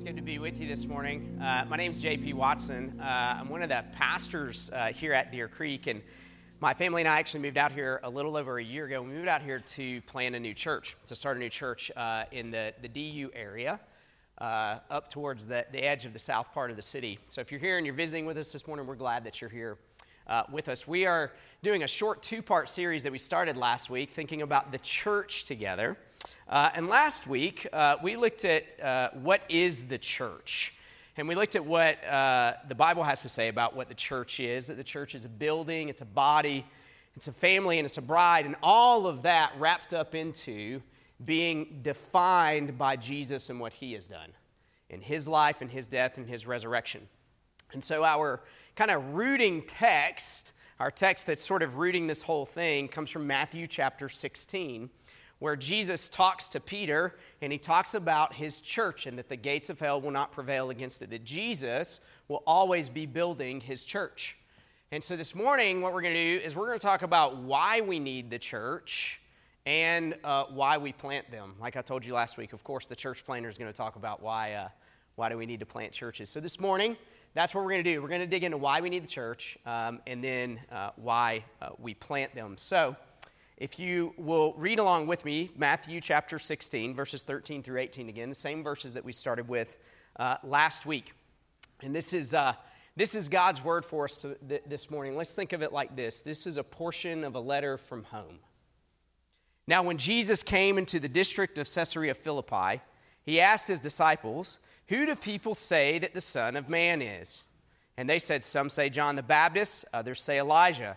It's good to be with you this morning. Uh, my name is JP Watson. Uh, I'm one of the pastors uh, here at Deer Creek, and my family and I actually moved out here a little over a year ago. We moved out here to plant a new church, to start a new church uh, in the, the DU area. Uh, up towards the, the edge of the south part of the city. So, if you're here and you're visiting with us this morning, we're glad that you're here uh, with us. We are doing a short two part series that we started last week, thinking about the church together. Uh, and last week, uh, we looked at uh, what is the church. And we looked at what uh, the Bible has to say about what the church is that the church is a building, it's a body, it's a family, and it's a bride, and all of that wrapped up into being defined by Jesus and what he has done in his life and his death and his resurrection. And so, our kind of rooting text, our text that's sort of rooting this whole thing, comes from Matthew chapter 16, where Jesus talks to Peter and he talks about his church and that the gates of hell will not prevail against it, that Jesus will always be building his church. And so, this morning, what we're going to do is we're going to talk about why we need the church and uh, why we plant them. Like I told you last week, of course, the church planter is going to talk about why, uh, why do we need to plant churches. So this morning, that's what we're going to do. We're going to dig into why we need the church um, and then uh, why uh, we plant them. So if you will read along with me, Matthew chapter 16, verses 13 through 18 again, the same verses that we started with uh, last week. And this is, uh, this is God's word for us to, th- this morning. Let's think of it like this this is a portion of a letter from home. Now, when Jesus came into the district of Caesarea Philippi, he asked his disciples, Who do people say that the Son of Man is? And they said, Some say John the Baptist, others say Elijah,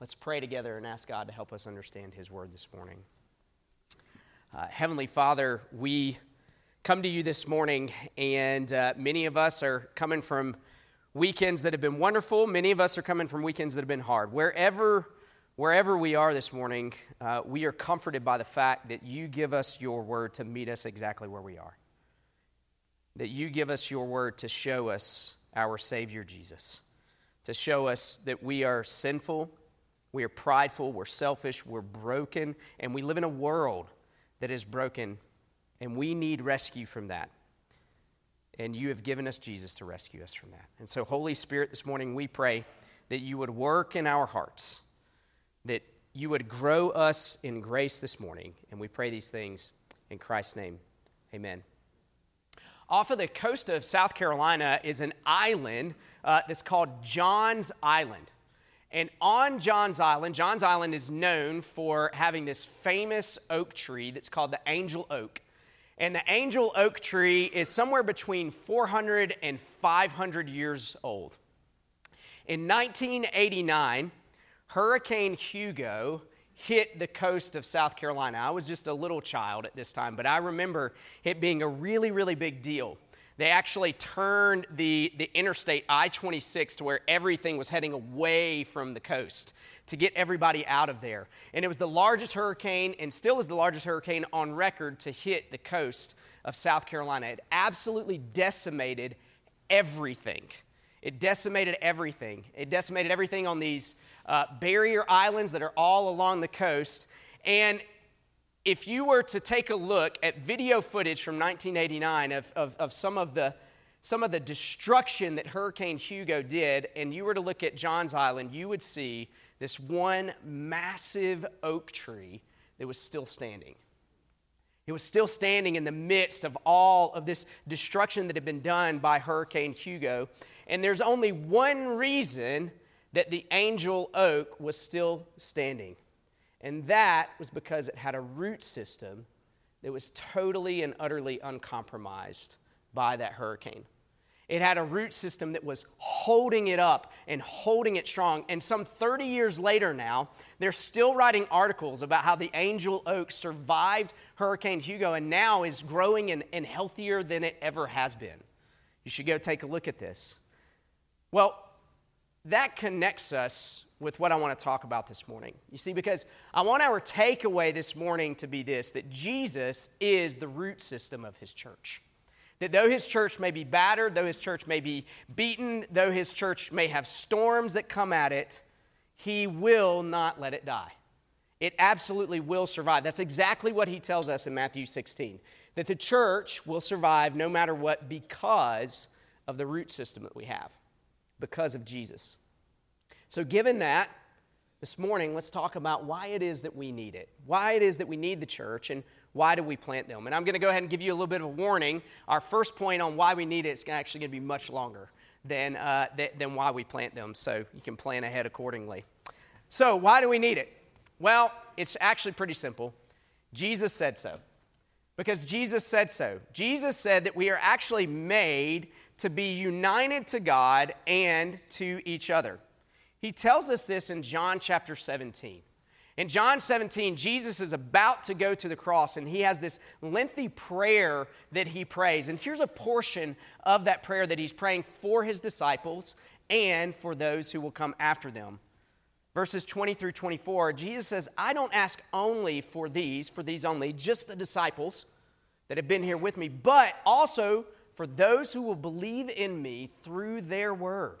Let's pray together and ask God to help us understand His word this morning. Uh, Heavenly Father, we come to you this morning, and uh, many of us are coming from weekends that have been wonderful. Many of us are coming from weekends that have been hard. Wherever Wherever we are this morning, uh, we are comforted by the fact that you give us your word to meet us exactly where we are. That you give us your word to show us our Savior Jesus, to show us that we are sinful, we are prideful, we're selfish, we're broken, and we live in a world that is broken, and we need rescue from that. And you have given us Jesus to rescue us from that. And so, Holy Spirit, this morning we pray that you would work in our hearts that you would grow us in grace this morning. And we pray these things in Christ's name. Amen. Off of the coast of South Carolina is an island uh, that's called Johns Island. And on Johns Island, Johns Island is known for having this famous oak tree that's called the angel oak. And the angel oak tree is somewhere between 400 and 500 years old. In 1989, Hurricane Hugo hit the coast of South Carolina. I was just a little child at this time, but I remember it being a really, really big deal. They actually turned the, the interstate I 26 to where everything was heading away from the coast to get everybody out of there. And it was the largest hurricane, and still is the largest hurricane on record to hit the coast of South Carolina. It absolutely decimated everything. It decimated everything. It decimated everything on these uh, barrier islands that are all along the coast. And if you were to take a look at video footage from 1989 of, of, of, some, of the, some of the destruction that Hurricane Hugo did, and you were to look at Johns Island, you would see this one massive oak tree that was still standing. It was still standing in the midst of all of this destruction that had been done by Hurricane Hugo. And there's only one reason that the angel oak was still standing. And that was because it had a root system that was totally and utterly uncompromised by that hurricane. It had a root system that was holding it up and holding it strong. And some 30 years later now, they're still writing articles about how the angel oak survived Hurricane Hugo and now is growing and, and healthier than it ever has been. You should go take a look at this. Well, that connects us with what I want to talk about this morning. You see, because I want our takeaway this morning to be this that Jesus is the root system of his church. That though his church may be battered, though his church may be beaten, though his church may have storms that come at it, he will not let it die. It absolutely will survive. That's exactly what he tells us in Matthew 16 that the church will survive no matter what because of the root system that we have, because of Jesus. So, given that, this morning, let's talk about why it is that we need it, why it is that we need the church, and why do we plant them. And I'm going to go ahead and give you a little bit of a warning. Our first point on why we need it is actually going to be much longer than, uh, th- than why we plant them, so you can plan ahead accordingly. So, why do we need it? Well, it's actually pretty simple. Jesus said so. Because Jesus said so. Jesus said that we are actually made to be united to God and to each other. He tells us this in John chapter 17. In John 17, Jesus is about to go to the cross and he has this lengthy prayer that he prays. And here's a portion of that prayer that he's praying for his disciples and for those who will come after them. Verses 20 through 24, Jesus says, I don't ask only for these, for these only, just the disciples that have been here with me, but also for those who will believe in me through their word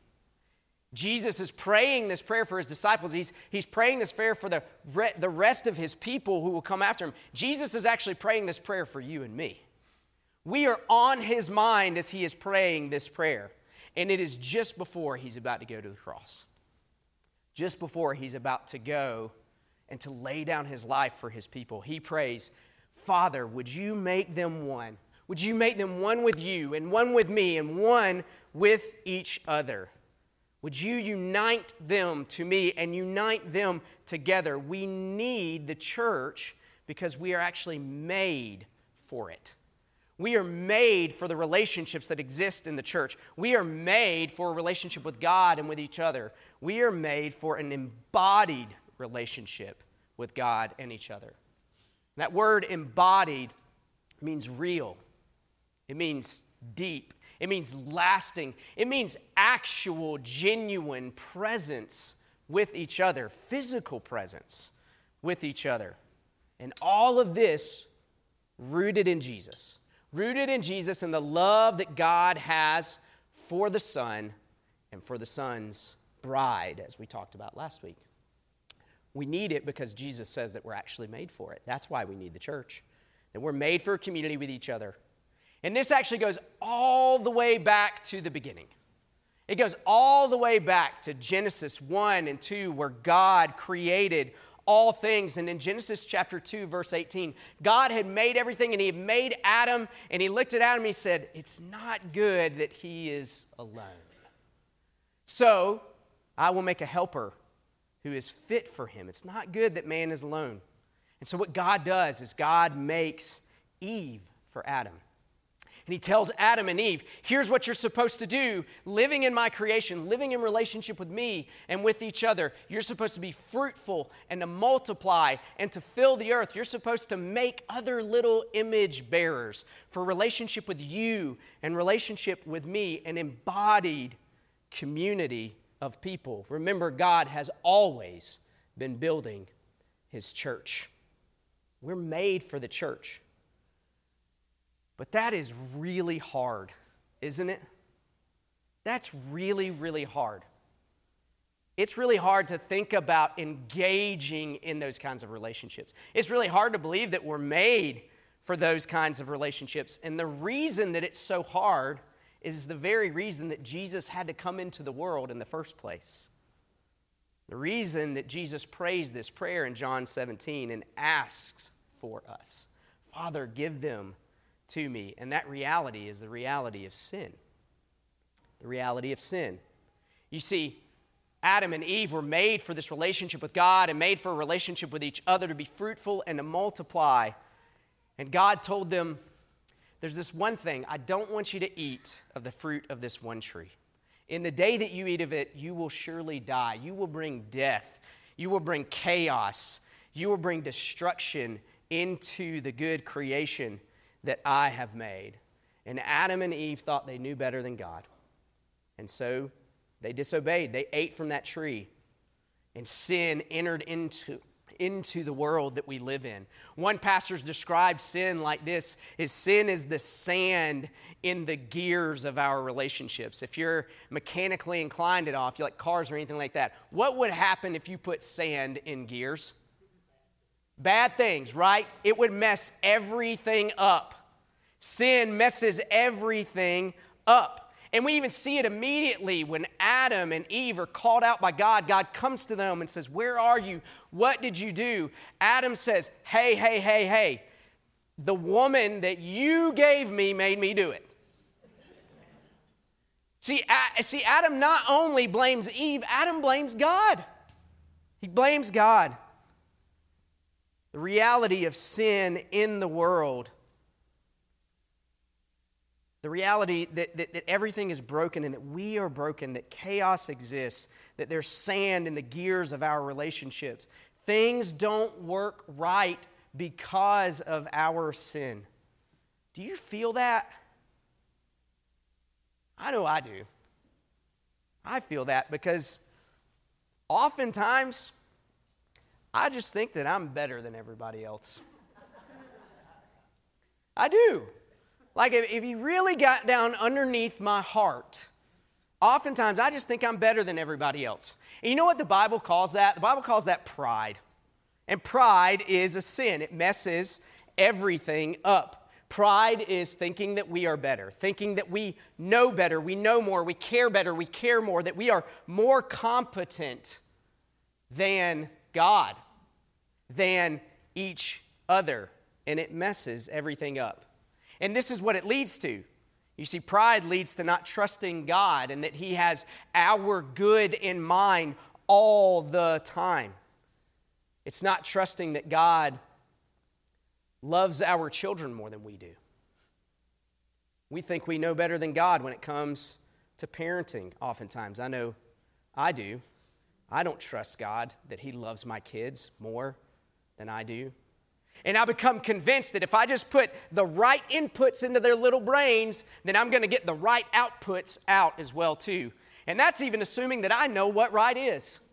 Jesus is praying this prayer for his disciples. He's, he's praying this prayer for the, re- the rest of his people who will come after him. Jesus is actually praying this prayer for you and me. We are on his mind as he is praying this prayer. And it is just before he's about to go to the cross, just before he's about to go and to lay down his life for his people. He prays, Father, would you make them one? Would you make them one with you and one with me and one with each other? Would you unite them to me and unite them together? We need the church because we are actually made for it. We are made for the relationships that exist in the church. We are made for a relationship with God and with each other. We are made for an embodied relationship with God and each other. That word embodied means real, it means deep, it means lasting. It means actual, genuine presence with each other, physical presence with each other. And all of this rooted in Jesus, rooted in Jesus and the love that God has for the Son and for the Son's bride, as we talked about last week. We need it because Jesus says that we're actually made for it. That's why we need the church, that we're made for a community with each other and this actually goes all the way back to the beginning. It goes all the way back to Genesis 1 and 2, where God created all things. And in Genesis chapter 2, verse 18, God had made everything and He had made Adam, and He looked at Adam and He said, It's not good that he is alone. So I will make a helper who is fit for him. It's not good that man is alone. And so what God does is God makes Eve for Adam. And he tells Adam and Eve, here's what you're supposed to do living in my creation, living in relationship with me and with each other. You're supposed to be fruitful and to multiply and to fill the earth. You're supposed to make other little image bearers for relationship with you and relationship with me, an embodied community of people. Remember, God has always been building his church. We're made for the church. But that is really hard, isn't it? That's really, really hard. It's really hard to think about engaging in those kinds of relationships. It's really hard to believe that we're made for those kinds of relationships. And the reason that it's so hard is the very reason that Jesus had to come into the world in the first place. The reason that Jesus prays this prayer in John 17 and asks for us Father, give them to me. And that reality is the reality of sin. The reality of sin. You see, Adam and Eve were made for this relationship with God and made for a relationship with each other to be fruitful and to multiply. And God told them, There's this one thing, I don't want you to eat of the fruit of this one tree. In the day that you eat of it, you will surely die. You will bring death. You will bring chaos. You will bring destruction into the good creation that I have made. And Adam and Eve thought they knew better than God. And so they disobeyed. They ate from that tree. And sin entered into, into the world that we live in. One pastor's described sin like this is sin is the sand in the gears of our relationships. If you're mechanically inclined at all, if you like cars or anything like that, what would happen if you put sand in gears? Bad things, right? It would mess everything up. Sin messes everything up. And we even see it immediately when Adam and Eve are called out by God. God comes to them and says, Where are you? What did you do? Adam says, Hey, hey, hey, hey, the woman that you gave me made me do it. See, see, Adam not only blames Eve, Adam blames God. He blames God. The reality of sin in the world the reality that, that, that, everything is broken and that we are broken, that chaos exists, that there's sand in the gears of our relationships. Things don't work right because of our sin. Do you feel that? I know I do. I feel that because oftentimes I just think that I'm better than everybody else. I do. Like, if, you really got down underneath my heart, oftentimes I just think I'm better than everybody else. And you know what the Bible calls that? The Bible calls that pride. And pride is a sin, it messes everything up. Pride is thinking that we are better, thinking that we know better, we know more, we care better, we care more, that we are more competent than God, than each other. And it messes everything up. And this is what it leads to. You see, pride leads to not trusting God and that He has our good in mind all the time. It's not trusting that God loves our children more than we do. We think we know better than God when it comes to parenting, oftentimes. I know I do. I don't trust God that He loves my kids more than I do. And I become convinced that if I just put the right inputs into their little brains, then I'm going to get the right outputs out as well too. And that's even assuming that I know what right is.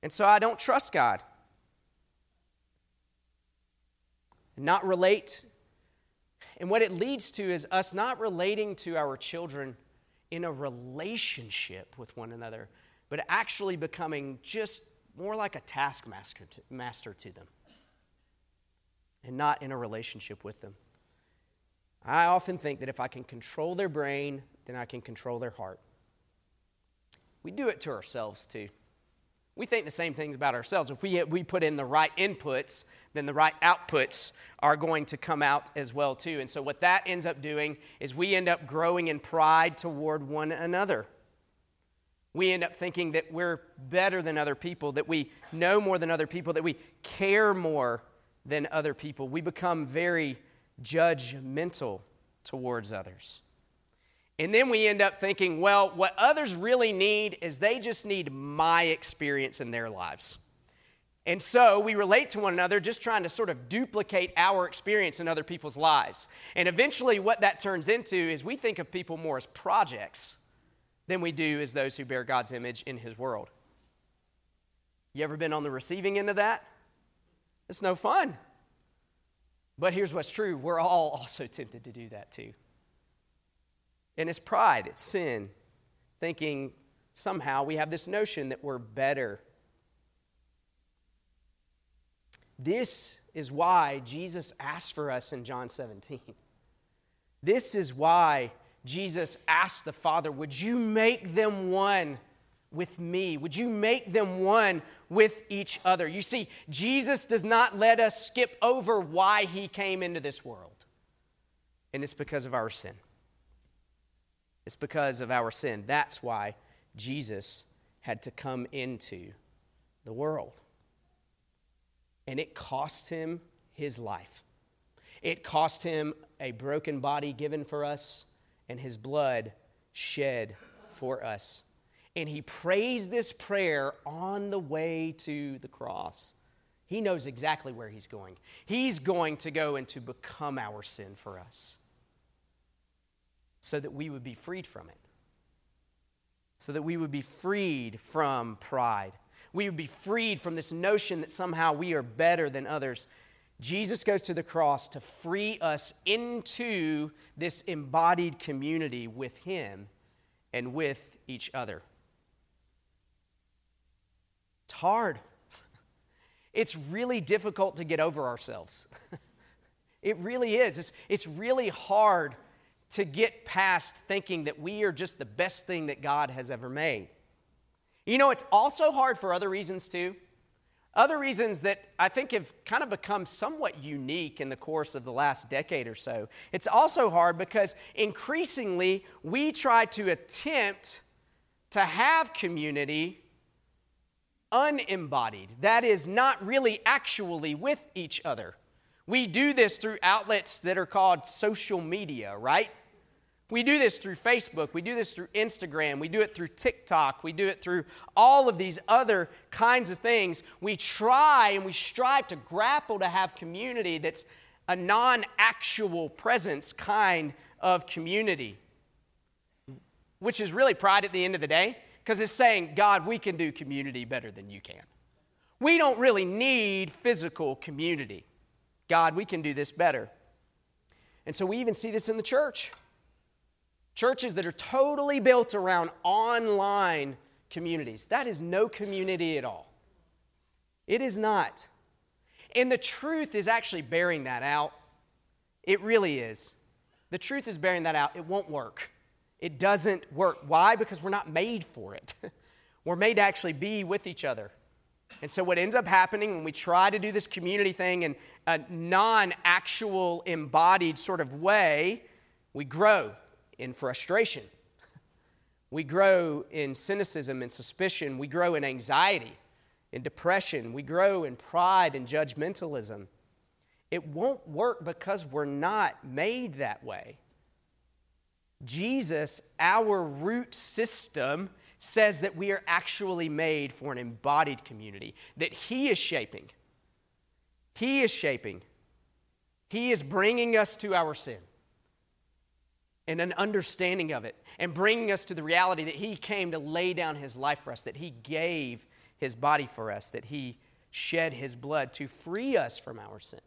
And so I don't trust God. Not relate. And what it leads to is us not relating to our children in a relationship with one another, but actually becoming just more like a taskmaster to, master to them and not in a relationship with them. I often think that if I can control their brain, then I can control their heart. We do it to ourselves too. We think the same things about ourselves. If we, we put in the right inputs, then the right outputs are going to come out as well too. And so what that ends up doing is we end up growing in pride toward one another. We end up thinking that we're better than other people, that we know more than other people, that we care more than other people. We become very judgmental towards others. And then we end up thinking, well, what others really need is they just need my experience in their lives. And so we relate to one another just trying to sort of duplicate our experience in other people's lives. And eventually, what that turns into is we think of people more as projects than we do as those who bear God's image in His world. You ever been on the receiving end of that? It's no fun. But here's what's true we're all also tempted to do that too. And it's pride, it's sin, thinking somehow we have this notion that we're better. This is why Jesus asked for us in John 17. This is why Jesus asked the Father, Would you make them one? with me? Would you make them one with each other? You see, Jesus does not let us skip over why he came into this world. And it's because of our sin. It's because of our sin. That's why Jesus had to come into the world. And it cost him his life. It cost him a broken body given for us and his blood shed for us. And he prays this prayer on the way to the cross. He knows exactly where he's going. He's going to go and to become our sin for us so that we would be freed from it. So that we would be freed from pride. We would be freed from this notion that somehow we are better than others. Jesus goes to the cross to free us into this embodied community with Him and with each other. It's hard. It's really difficult to get over ourselves. it really is. It's, it's really hard to get past thinking that we are just the best thing that God has ever made. You know, it's also hard for other reasons too. Other reasons that I think have kind of become somewhat unique in the course of the last decade or so. It's also hard because increasingly we try to attempt to have community unembodied, that is, not really actually with each other. We do this through outlets that are called social media, right? We do this through Facebook, we do this through Instagram, we do it through TikTok, we do it through all of these other kinds of things. We try and we strive to grapple to have community that's a non actual presence kind of community, which is really pride at the end of the day, because it's saying, God, we can do community better than you can. We don't really need physical community. God, we can do this better. And so we even see this in the church. Churches that are totally built around online communities. That is no community at all. It is not. And the truth is actually bearing that out. It really is. The truth is bearing that out. It won't work. It doesn't work. Why? Because we're not made for it. we're made to actually be with each other. And so, what ends up happening when we try to do this community thing in a non actual embodied sort of way, we grow in frustration. We grow in cynicism and suspicion. We grow in anxiety, in depression. We grow in pride and judgmentalism. It won't work because we're not made that way. Jesus, our root system, says that we are actually made for an embodied community, that He is shaping. He is shaping. He is bringing us to our sin and an understanding of it and bringing us to the reality that He came to lay down His life for us, that He gave His body for us, that He shed His blood to free us from our sin.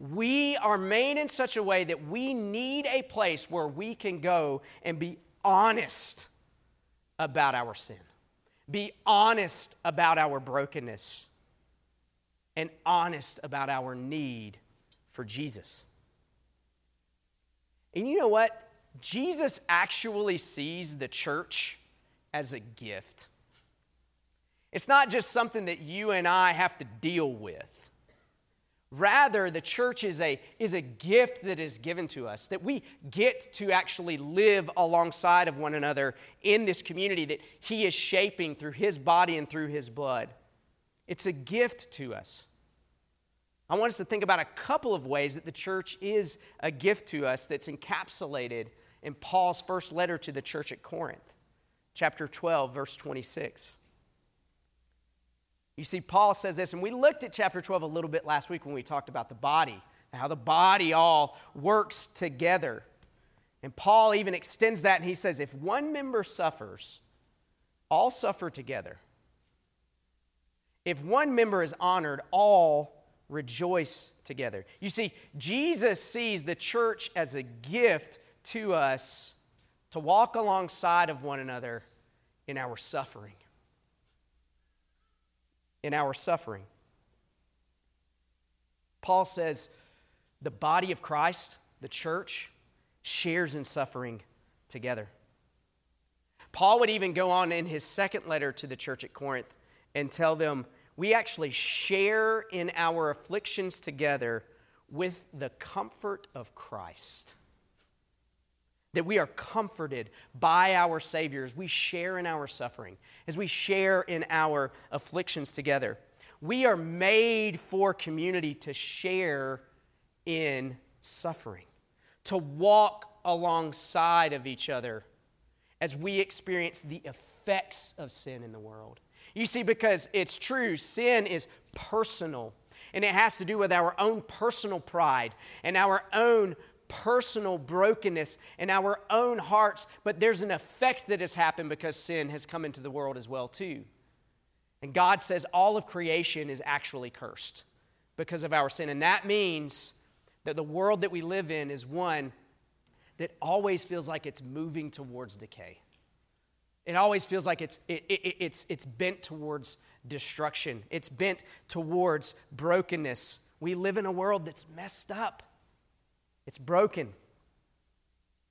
We are made in such a way that we need a place where we can go and be honest about our sin, be honest about our brokenness, and honest about our need for Jesus. And you know what? Jesus actually sees the church as a gift. It's not just something that you and I have to deal with. Rather, the church is a, is a gift that is given to us, that we get to actually live alongside of one another in this community that He is shaping through His body and through His blood. It's a gift to us. I want us to think about a couple of ways that the church is a gift to us that's encapsulated in Paul's first letter to the church at Corinth, chapter 12, verse 26. You see, Paul says this, and we looked at chapter 12 a little bit last week when we talked about the body, how the body all works together. And Paul even extends that and he says, if one member suffers, all suffer together. If one member is honored, all rejoice together. You see, Jesus sees the church as a gift to us to walk alongside of one another in our suffering. In our suffering. Paul says the body of Christ, the church, shares in suffering together. Paul would even go on in his second letter to the church at Corinth and tell them, We actually share in our afflictions together with the comfort of Christ. That we are comforted by our Saviors. We share in our suffering as we share in our afflictions together. We are made for community to share in suffering, to walk alongside of each other as we experience the effects of sin in the world. You see, because it's true, sin is personal, and it has to do with our own personal pride and our own personal brokenness in our own hearts, but there's an effect that has happened because sin has come into the world as well too. And God says all of creation is actually cursed because of our sin. And that means that the world that we live in is one that always feels like it's moving towards decay. It always feels like it's, it, it, it's, it's bent towards destruction, it's bent towards brokenness. We live in a world that's messed up, it's broken.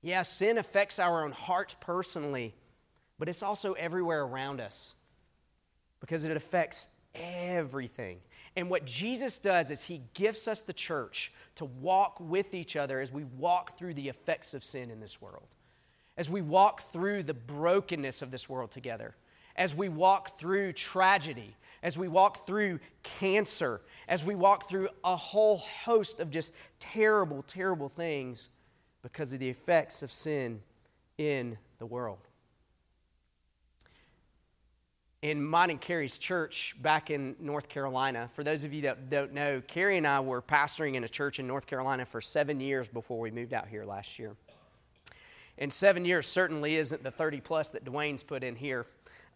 Yeah, sin affects our own hearts personally, but it's also everywhere around us because it affects everything. And what Jesus does is he gifts us the church to walk with each other as we walk through the effects of sin in this world, as we walk through the brokenness of this world together, as we walk through tragedy, as we walk through cancer, as we walk through a whole host of just terrible, terrible things because of the effects of sin in the world in mine and Carrie's church back in North Carolina. For those of you that don't know, Carrie and I were pastoring in a church in North Carolina for seven years before we moved out here last year. And seven years certainly isn't the 30 plus that Dwayne's put in here,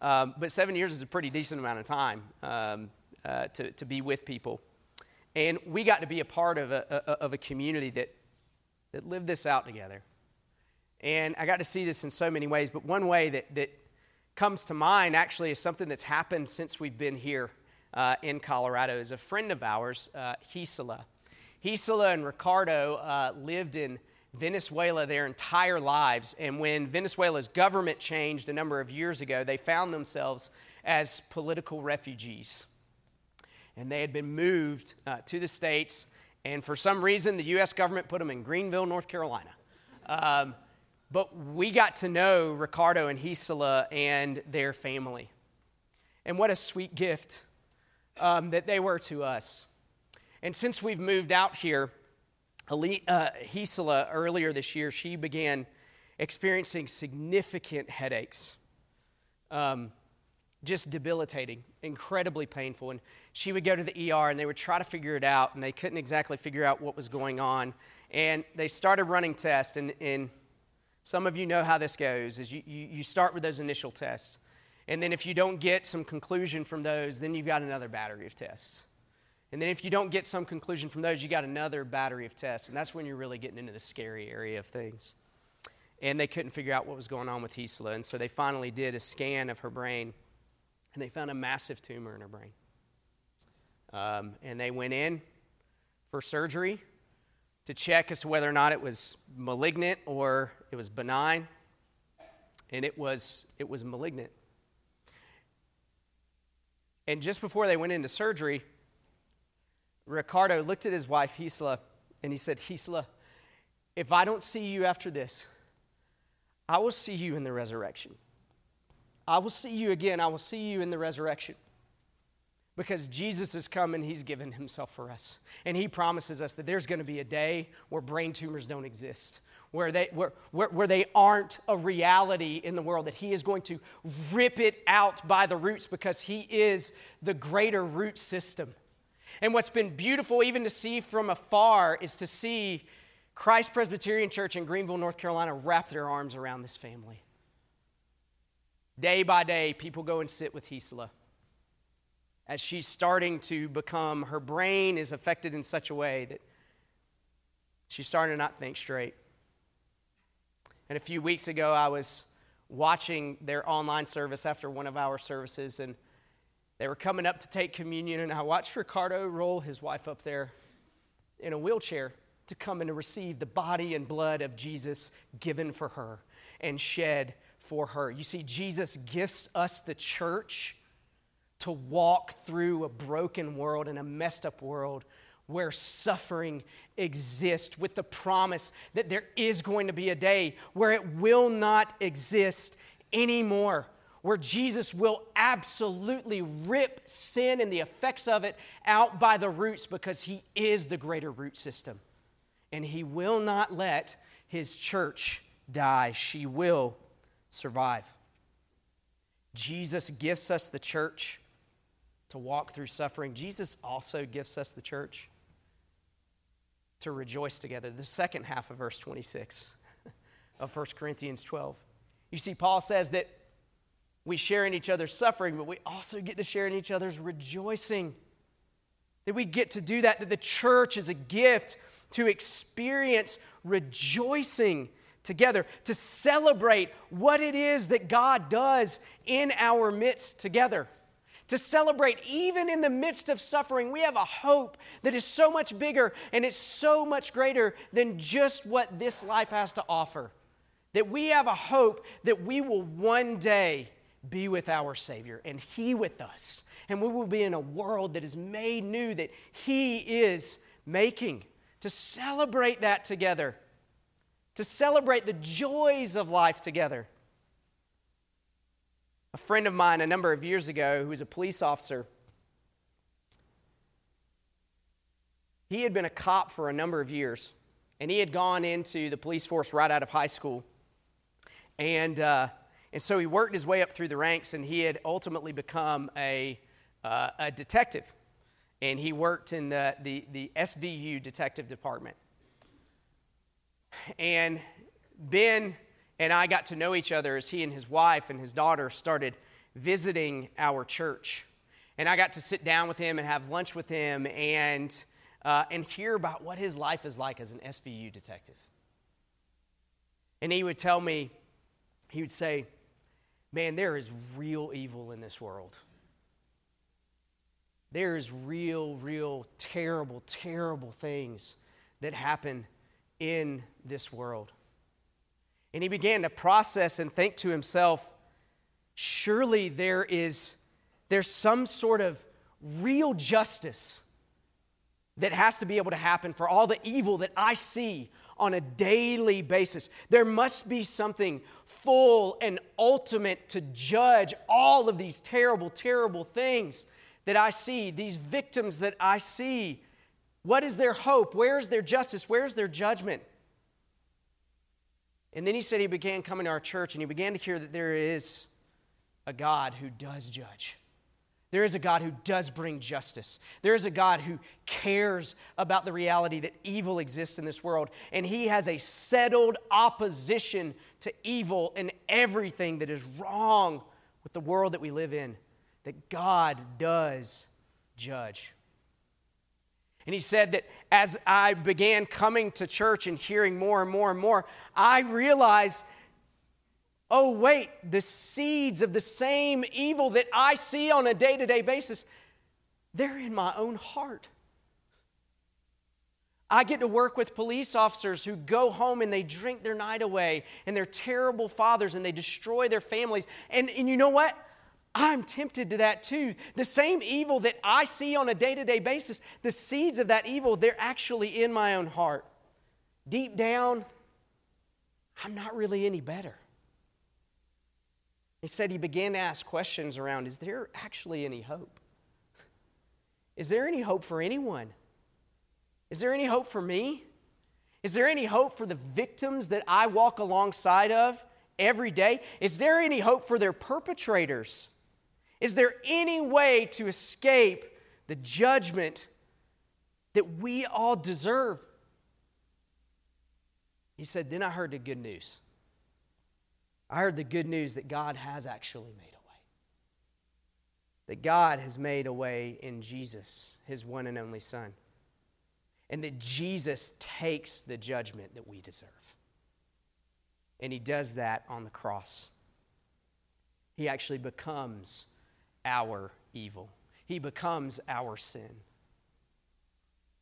um, but seven years is a pretty decent amount of time um, uh, to, to be with people. And we got to be a part of a, a, of a community that, that lived this out together. And I got to see this in so many ways, but one way that, that comes to mind actually is something that's happened since we've been here uh, in Colorado. Is a friend of ours, uh, Gisela. And Ricardo uh, lived in Venezuela their entire lives, and when Venezuela's government changed a number of years ago, they found themselves as political refugees. And they had been moved uh, to the States, and for some reason, the U.S. government put them in Greenville, North Carolina. Um, but we got to know Ricardo and Gisela and their family. And what a sweet gift um, that they were to us. And since we've moved out here, uh, earlier this year, she began experiencing significant headaches. Um, just debilitating, incredibly painful. And she would go to the ER and they would try to figure it out, and they couldn't exactly figure out what was going on. And they started running tests, and, and some of you know how this goes is you, you, you start with those initial tests. And then if you don't get some conclusion from those, then you've got another battery of tests. And then if you don't get some conclusion from those, you got another battery of tests. And that's when you're really getting into the scary area of things. And they couldn't figure out what was going on with Gisela. And so they finally did a scan of her brain. And they found a massive tumor in her brain. Um, and they went in for surgery to check as to whether or not it was malignant or it was benign. And it was, it was malignant. And just before they went into surgery, Ricardo looked at his wife, Gisela, and he said, Gisela, if I don't see you after this, I will see you in the resurrection. I will see you again. I will see you in the resurrection because Jesus has come and he's given himself for us. And he promises us that there's going to be a day where brain tumors don't exist, where they, where, where, where, they aren't a reality in the world, that he is going to rip it out by the roots because he is the greater root system. And what's been beautiful, even to see from afar, is to see Christ Presbyterian Church in Greenville, North Carolina, wrap their arms around this family. Day by day, people go and sit with Gisela as she's starting to become, her brain is affected in such a way that she's starting to not think straight. And a few weeks ago, I was watching their online service after one of our services, and they were coming up to take communion, and I watched Ricardo roll his wife up there in a wheelchair to come and to receive the body and blood of Jesus given for her. and shed for her. You see, Jesus gifts us the church to walk through a broken world and a messed up world where suffering exists with the promise that there is going to be a day where it will not exist anymore where Jesus will absolutely rip sin and the effects of it out by the roots because he is the greater root system. And he will not let his church die, she will survive. Jesus gifts us the church to walk through suffering. Jesus also gifts us the church to rejoice together. The second half of verse 26 of 1 Corinthians 12. You see, Paul says that we share in each other's suffering, but we also get to share in each other's rejoicing. That we get to do that, that the church is a gift to experience rejoicing together, to celebrate what it is that God does in our midst together. To celebrate, even in the midst of suffering, we have a hope that is so much bigger and it's so much greater than just what this life has to offer. That we have a hope that we will one day be with our Savior and He with us. And we will be in a world that is made new, that He is making. To celebrate that together, to celebrate the joys of life together. A friend of mine a number of years ago, who was a police officer, he had been a cop for a number of years, and he had gone into the police force right out of high school. And uh, and so he worked his way up through the ranks, and he had ultimately become a, uh, a detective. And he worked in the, the, the SVU detective department. And Ben and I got to know each other as he and his wife and his daughter started visiting our church. And I got to sit down with him and have lunch with him and, uh, and hear about what his life is like as an SVU detective. And he would tell me, he would say, man, there is real evil in this world. There is real, real, terrible, terrible things that happen in this world. And he began to process and think to himself, surely there is there's some sort of real justice that has to be able to happen for all the evil that I see on a daily basis. There must be something full and ultimate to judge all of these terrible, terrible things that I see, these victims that I see. What is their hope? Where's their justice? Where's their judgment? And then he said he began coming to our church and he began to hear that there is a God who does judge. There is a God who does bring justice. There is a God who cares about the reality that evil exists in this world. And he has a settled opposition to evil and everything that is wrong with the world that we live in. That God does judge. And he said that as I began coming to church and hearing more and more and more, I realized oh, wait, the seeds of the same evil that I see on a day to day basis, they're in my own heart. I get to work with police officers who go home and they drink their night away and they're terrible fathers and they destroy their families. And, and you know what? I'm tempted to that too. The same evil that I see on a day to day basis, the seeds of that evil, they're actually in my own heart. Deep down, I'm not really any better. He said he began to ask questions around is there actually any hope? Is there any hope for anyone? Is there any hope for me? Is there any hope for the victims that I walk alongside of every day? Is there any hope for their perpetrators? Is there any way to escape the judgment that we all deserve? He said, Then I heard the good news. I heard the good news that God has actually made a way. That God has made a way in Jesus, his one and only Son. And that Jesus takes the judgment that we deserve. And he does that on the cross. He actually becomes our evil, he becomes our sin.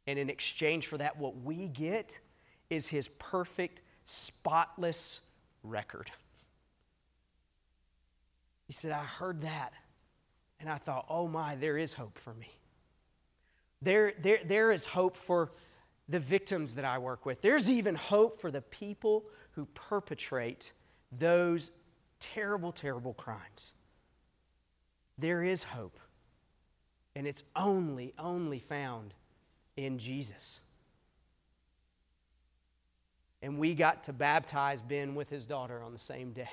And in exchange for that, what we get is his perfect, spotless record. He said, I heard that. And I thought, oh my, there is hope for me. There, there, there is hope for the victims that I work with. There's even hope for the people who perpetrate those terrible, terrible crimes. There is hope. And it's only, only found in Jesus. And we got to baptize Ben with his daughter on the same day.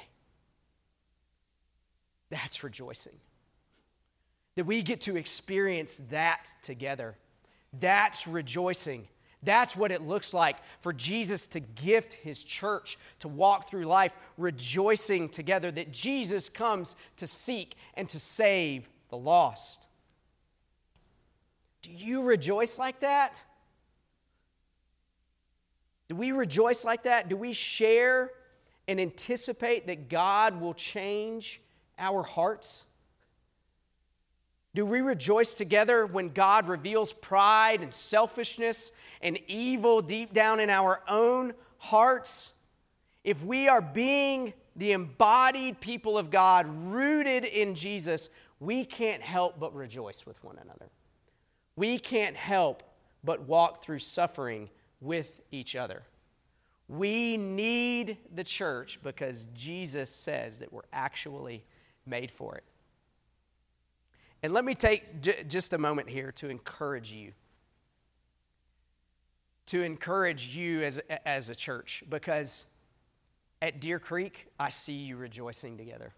That's rejoicing. That we get to experience that together. That's rejoicing. That's what it looks like for Jesus to gift his church to walk through life rejoicing together that Jesus comes to seek and to save the lost. Do you rejoice like that? Do we rejoice like that? Do we share and anticipate that God will change our hearts? Do we rejoice together when God reveals pride and selfishness and evil deep down in our own hearts? If we are being the embodied people of God, rooted in Jesus, we can't help but rejoice with one another. We can't help but walk through suffering with each other. We need the church because Jesus says that we're actually made for it. And let me take j- just a moment here to encourage you. To encourage you as, as a church, because at Deer Creek, I see you rejoicing together.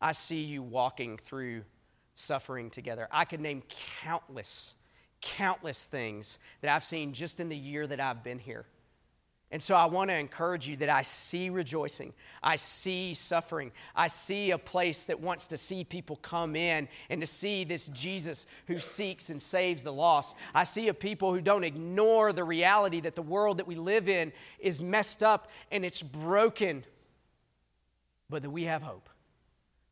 I see you walking through suffering together. I could name countless, countless things that I've seen just in the year that I've been here. And so I want to encourage you that I see rejoicing. I see suffering. I see a place that wants to see people come in and to see this Jesus who seeks and saves the lost. I see a people who don't ignore the reality that the world that we live in is messed up and it's broken, but that we have hope,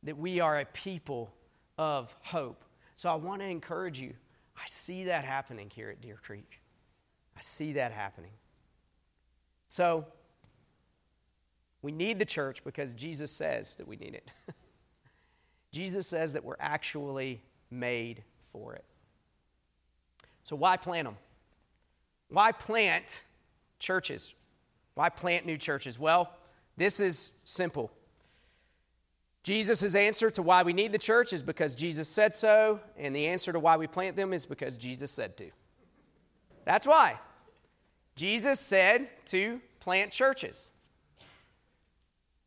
that we are a people of hope. So I want to encourage you. I see that happening here at Deer Creek. I see that happening. So, we need the church because Jesus says that we need it. Jesus says that we're actually made for it. So, why plant them? Why plant churches? Why plant new churches? Well, this is simple. Jesus' answer to why we need the church is because Jesus said so, and the answer to why we plant them is because Jesus said to. That's why. Jesus said to plant churches.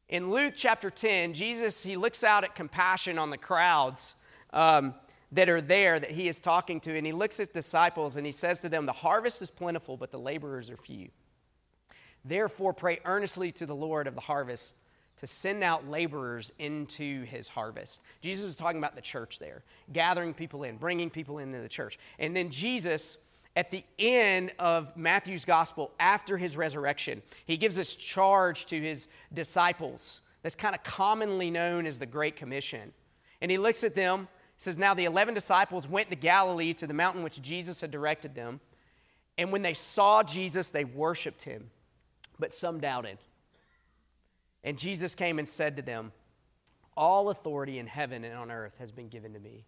In Luke chapter 10, Jesus, he looks out at compassion on the crowds um, that are there that he is talking to, and he looks at disciples and he says to them, The harvest is plentiful, but the laborers are few. Therefore, pray earnestly to the Lord of the harvest to send out laborers into his harvest. Jesus is talking about the church there, gathering people in, bringing people into the church. And then Jesus at the end of Matthew's gospel, after his resurrection, he gives this charge to his disciples that's kind of commonly known as the Great Commission. And he looks at them, says, Now the 11 disciples went to Galilee to the mountain which Jesus had directed them. And when they saw Jesus, they worshiped him, but some doubted. And Jesus came and said to them, All authority in heaven and on earth has been given to me.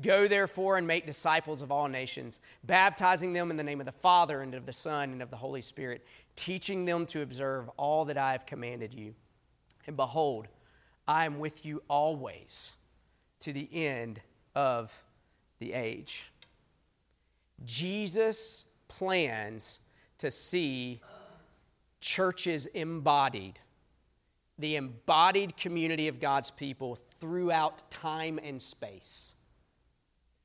Go therefore and make disciples of all nations, baptizing them in the name of the Father and of the Son and of the Holy Spirit, teaching them to observe all that I have commanded you. And behold, I am with you always to the end of the age. Jesus plans to see churches embodied, the embodied community of God's people throughout time and space.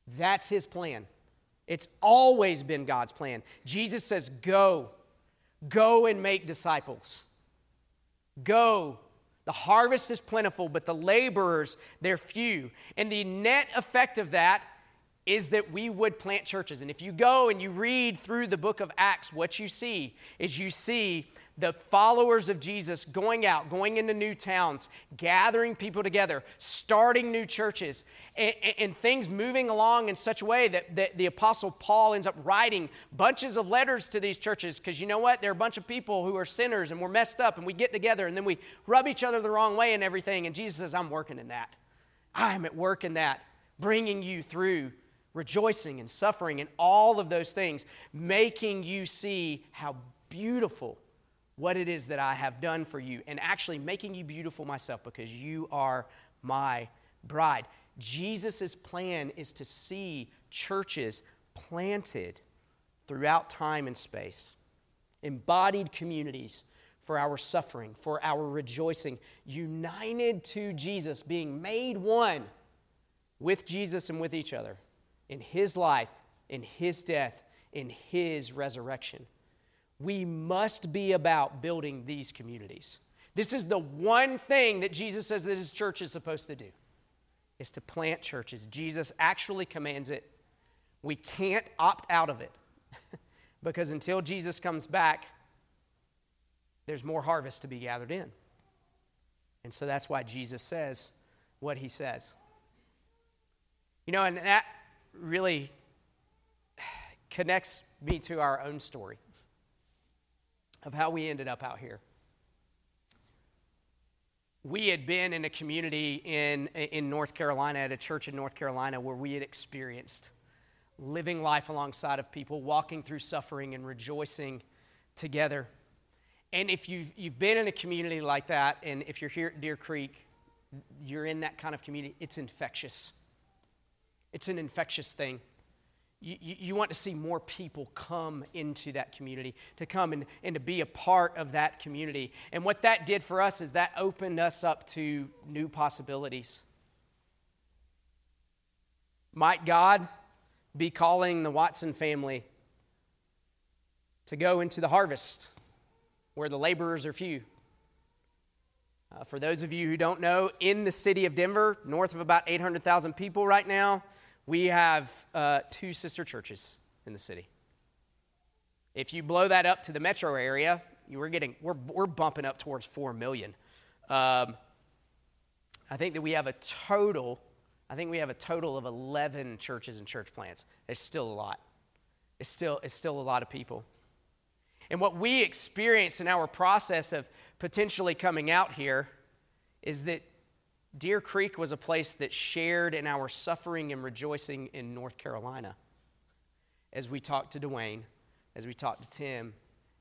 That's his plan. It's always been God's plan. Jesus says, Go, go and make disciples. Go. The harvest is plentiful, but the laborers, they're few. And the net effect of that is that we would plant churches. And if you go and you read through the book of Acts, what you see is you see the followers of Jesus going out, going into new towns, gathering people together, starting new churches, and, and things moving along in such a way that, that the Apostle Paul ends up writing bunches of letters to these churches because you know what? They're a bunch of people who are sinners and we're messed up and we get together and then we rub each other the wrong way and everything. And Jesus says, I'm working in that. I'm at work in that, bringing you through rejoicing and suffering and all of those things, making you see how beautiful what it is that I have done for you, and actually making you beautiful myself because you are my bride. Jesus' plan is to see churches planted throughout time and space, embodied communities for our suffering, for our rejoicing, united to Jesus, being made one with Jesus and with each other in his life, in his death, in his resurrection. We must be about building these communities. This is the one thing that Jesus says that his church is supposed to do is to plant churches. Jesus actually commands it. We can't opt out of it because until Jesus comes back, there's more harvest to be gathered in. And so that's why Jesus says what he says. You know, and that really connects me to our own story of how we ended up out here. We had been in a community in, in North Carolina, at a church in North Carolina, where we had experienced living life alongside of people, walking through suffering and rejoicing together. And if you've, you've been in a community like that, and if you're here at Deer Creek, you're in that kind of community, it's infectious. It's an infectious thing. You, you, want to see more people come into that community, to come and, and to be a part of that community. And what that did for us is that opened us up to new possibilities. Might God be calling the Watson family to go into the harvest where the laborers are few? Uh, for those of you who don't know, in the city of Denver, north of about 800,000 people right now, we have uh, two sister churches in the city. If you blow that up to the metro area, you are getting we're, we're bumping up towards 4 million. Um, I think that we have a total, I think we have a total of 11 churches and church plants. It's still a lot. It's still, it's still a lot of people. And what we experience in our process of potentially coming out here is that Deer Creek was a place that shared in our suffering and rejoicing in North Carolina. As we talked to Dwayne, as we talked to Tim,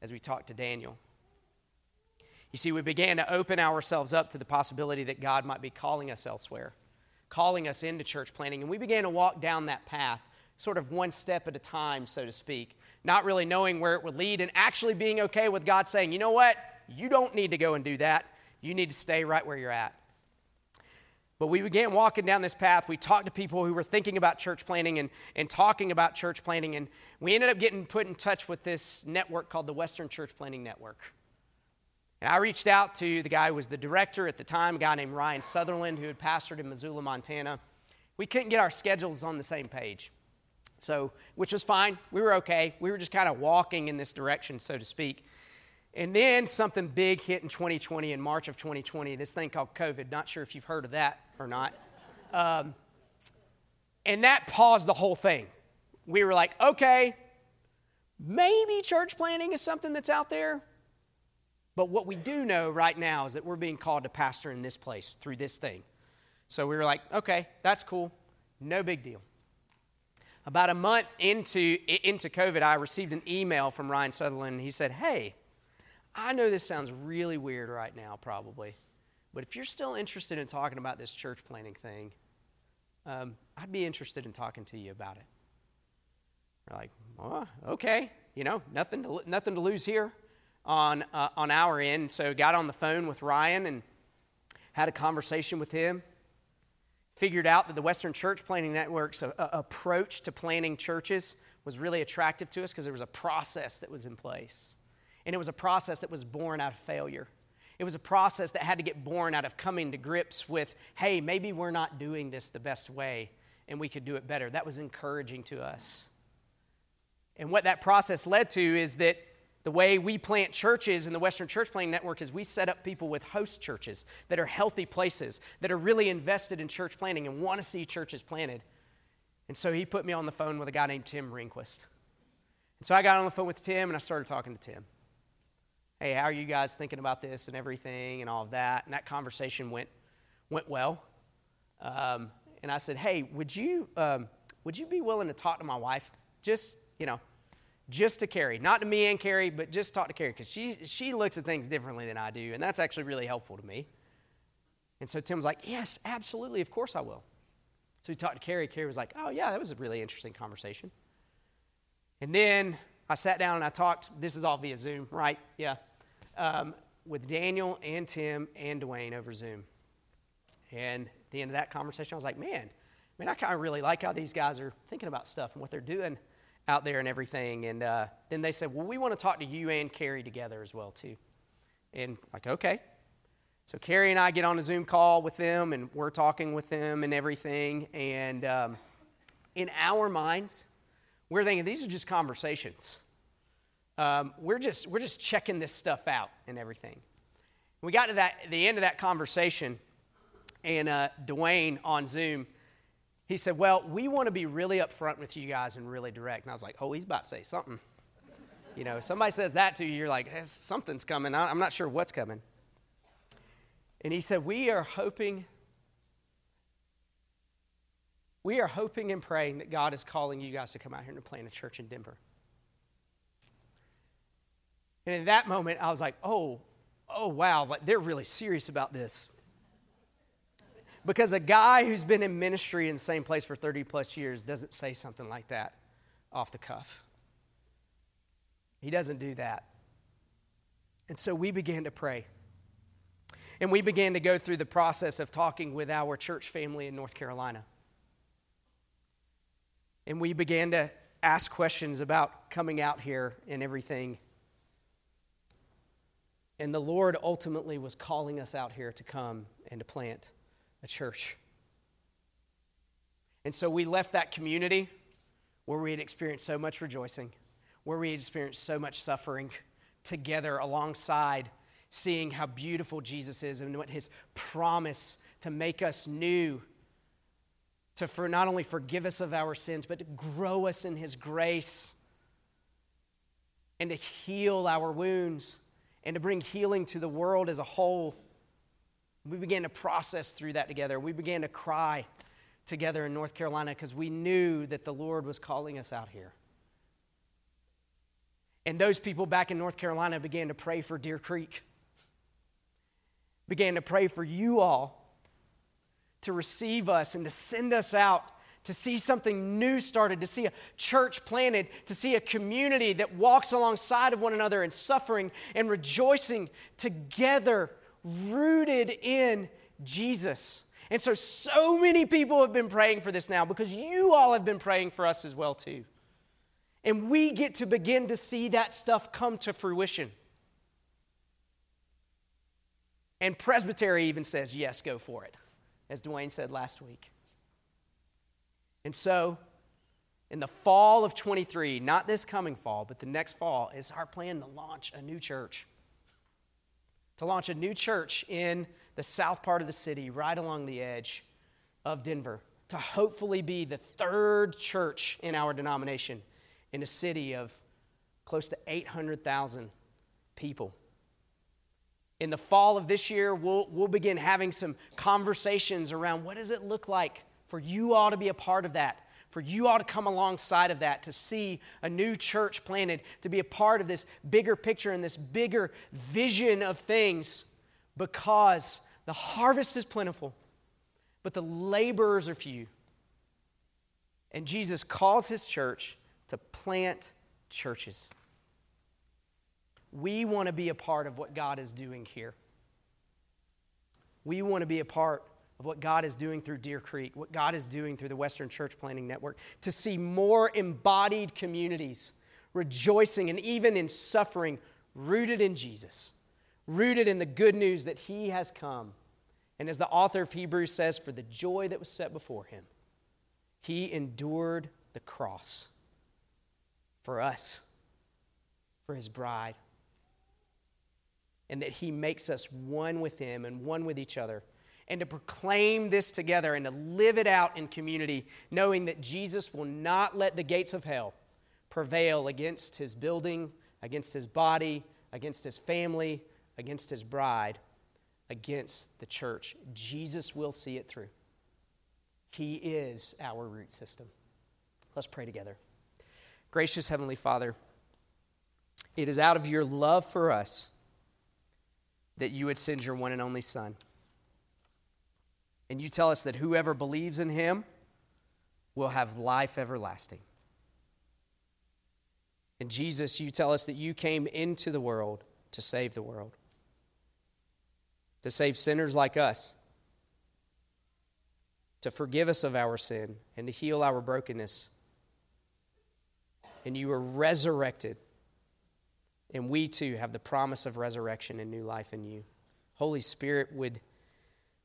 as we talked to Daniel. You see, we began to open ourselves up to the possibility that God might be calling us elsewhere, calling us into church planting. And we began to walk down that path, sort of one step at a time, so to speak, not really knowing where it would lead and actually being okay with God saying, you know what? You don't need to go and do that. You need to stay right where you're at. But we began walking down this path. We talked to people who were thinking about church planting and, and talking about church planting. And we ended up getting put in touch with this network called the Western Church Planting Network. And I reached out to the guy who was the director at the time, a guy named Ryan Sutherland, who had pastored in Missoula, Montana. We couldn't get our schedules on the same page. So, which was fine. We were okay. We were just kind of walking in this direction, so to speak. And then something big hit in 2020, in March of 2020, this thing called COVID. Not sure if you've heard of that or not. Um, and that paused the whole thing. We were like, okay, maybe church planting is something that's out there. But what we do know right now is that we're being called to pastor in this place through this thing. So we were like, okay, that's cool. No big deal. About a month into, into COVID, I received an email from Ryan Sutherland. He said, hey, I know this sounds really weird right now, probably, but if you're still interested in talking about this church planting thing, um, I'd be interested in talking to you about it. We're like, oh, okay, you know, nothing to, nothing to lose here on, uh, on our end. So got on the phone with Ryan and had a conversation with him. Figured out that the Western Church Planting Network's a, a approach to planting churches was really attractive to us because there was a process that was in place. And it was a process that was born out of failure. It was a process that had to get born out of coming to grips with, hey, maybe we're not doing this the best way. and we could do it better. That was encouraging to us. And what that process led to is that the way we plant churches in the Western Church Planting Network is we set up people with host churches that are healthy places, that are really invested in church planting and want to see churches planted. And so he put me on the phone with a guy named Tim Ringquist. And so I got on the phone with Tim and I started talking to Tim. Hey, how are you guys thinking about this and everything and all of that? And that conversation went, went well. Um, and I said, hey, would you, um, would you be willing to talk to my wife? Just, you know, just to Carrie, not to me and Carrie, but just talk to Carrie because she, she looks at things differently than I do, and that's actually really helpful to me. And so Tim was like, Yes, absolutely, of course I will. So he talked to Carrie. Carrie was like, Oh, yeah, that was a really interesting conversation. And then I sat down and I talked, this is all via Zoom, right? Yeah. Um, with Daniel and Tim and Dwayne over Zoom. And at the end of that conversation, I was like, Man, I mean, I kind of really like how these guys are thinking about stuff and what they're doing out there and everything. And uh, then they said, well, we want to talk to you and Carrie together as well, too. And like, okay. So Carrie and I get on a Zoom call with them, and we're talking with them and everything. And um, in our minds, we're thinking these are just conversations. Um, we're just we're just checking this stuff out and everything. We got to that the end of that conversation, and uh, Dwayne on Zoom he said, Well, we want to be really upfront with you guys and really direct. And I was like, Oh, he's about to say something. You know, somebody says that to you, you're like, hey, Something's coming. I'm not sure what's coming. And he said, We are hoping. We are hoping and praying that God is calling you guys to come out here and plant a church in Denver. And in that moment, I was like, oh, oh, wow, like they're really serious about this. Because a guy who's been in ministry in the same place for 30 plus years doesn't say something like that off the cuff. He doesn't do that. And so we began to pray. And we began to go through the process of talking with our church family in North Carolina. And we began to ask questions about coming out here and everything. And the Lord ultimately was calling us out here to come and to plant a church. And so we left that community where we had experienced so much rejoicing, where we had experienced so much suffering together alongside seeing how beautiful Jesus is and what his promise to make us new, to for not only forgive us of our sins, but to grow us in his grace and to heal our wounds and to bring healing to the world as a whole. We began to process through that together. We began to cry together in North Carolina because we knew that the Lord was calling us out here. And those people back in North Carolina began to pray for Deer Creek, began to pray for you all to receive us and to send us out to see something new started, to see a church planted, to see a community that walks alongside of one another in suffering and rejoicing together rooted in Jesus. And so, so many people have been praying for this now because you all have been praying for us as well, too. And we get to begin to see that stuff come to fruition. And Presbytery even says, yes, go for it, as Dwayne said last week. And so, in the fall of 23, not this coming fall, but the next fall, is our plan to launch a new church to launch a new church in the south part of the city, right along the edge of Denver, to hopefully be the third church in our denomination in a city of close to 800,000 people. In the fall of this year, we'll, we'll begin having some conversations around what does it look like for you all to be a part of that for you all to come alongside of that, to see a new church planted, to be a part of this bigger picture and this bigger vision of things because the harvest is plentiful, but the laborers are few. And Jesus calls his church to plant churches. We want to be a part of what God is doing here. We want to be a part of what God is doing through Deer Creek, what God is doing through the Western Church Planting Network, to see more embodied communities rejoicing and even in suffering, rooted in Jesus, rooted in the good news that He has come. And as the author of Hebrews says, for the joy that was set before Him, He endured the cross for us, for his bride, and that he makes us one with him and one with each other. And to proclaim this together and to live it out in community, knowing that Jesus will not let the gates of hell prevail against his building, against his body, against his family, against his bride, against the church. Jesus will see it through. He is our root system. Let's pray together. Gracious Heavenly Father, it is out of your love for us that you would send your one and only Son. And you tell us that whoever believes in him will have life everlasting. And Jesus, you tell us that you came into the world to save the world, to save sinners like us, to forgive us of our sin, and to heal our brokenness. And you were resurrected. And we too have the promise of resurrection and new life in you. Holy Spirit, would,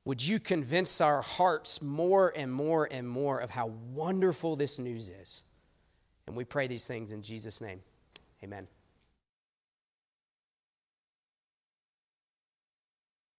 would you convince our hearts more and more and more of how wonderful this news is? And we pray these things in Jesus' name. Amen.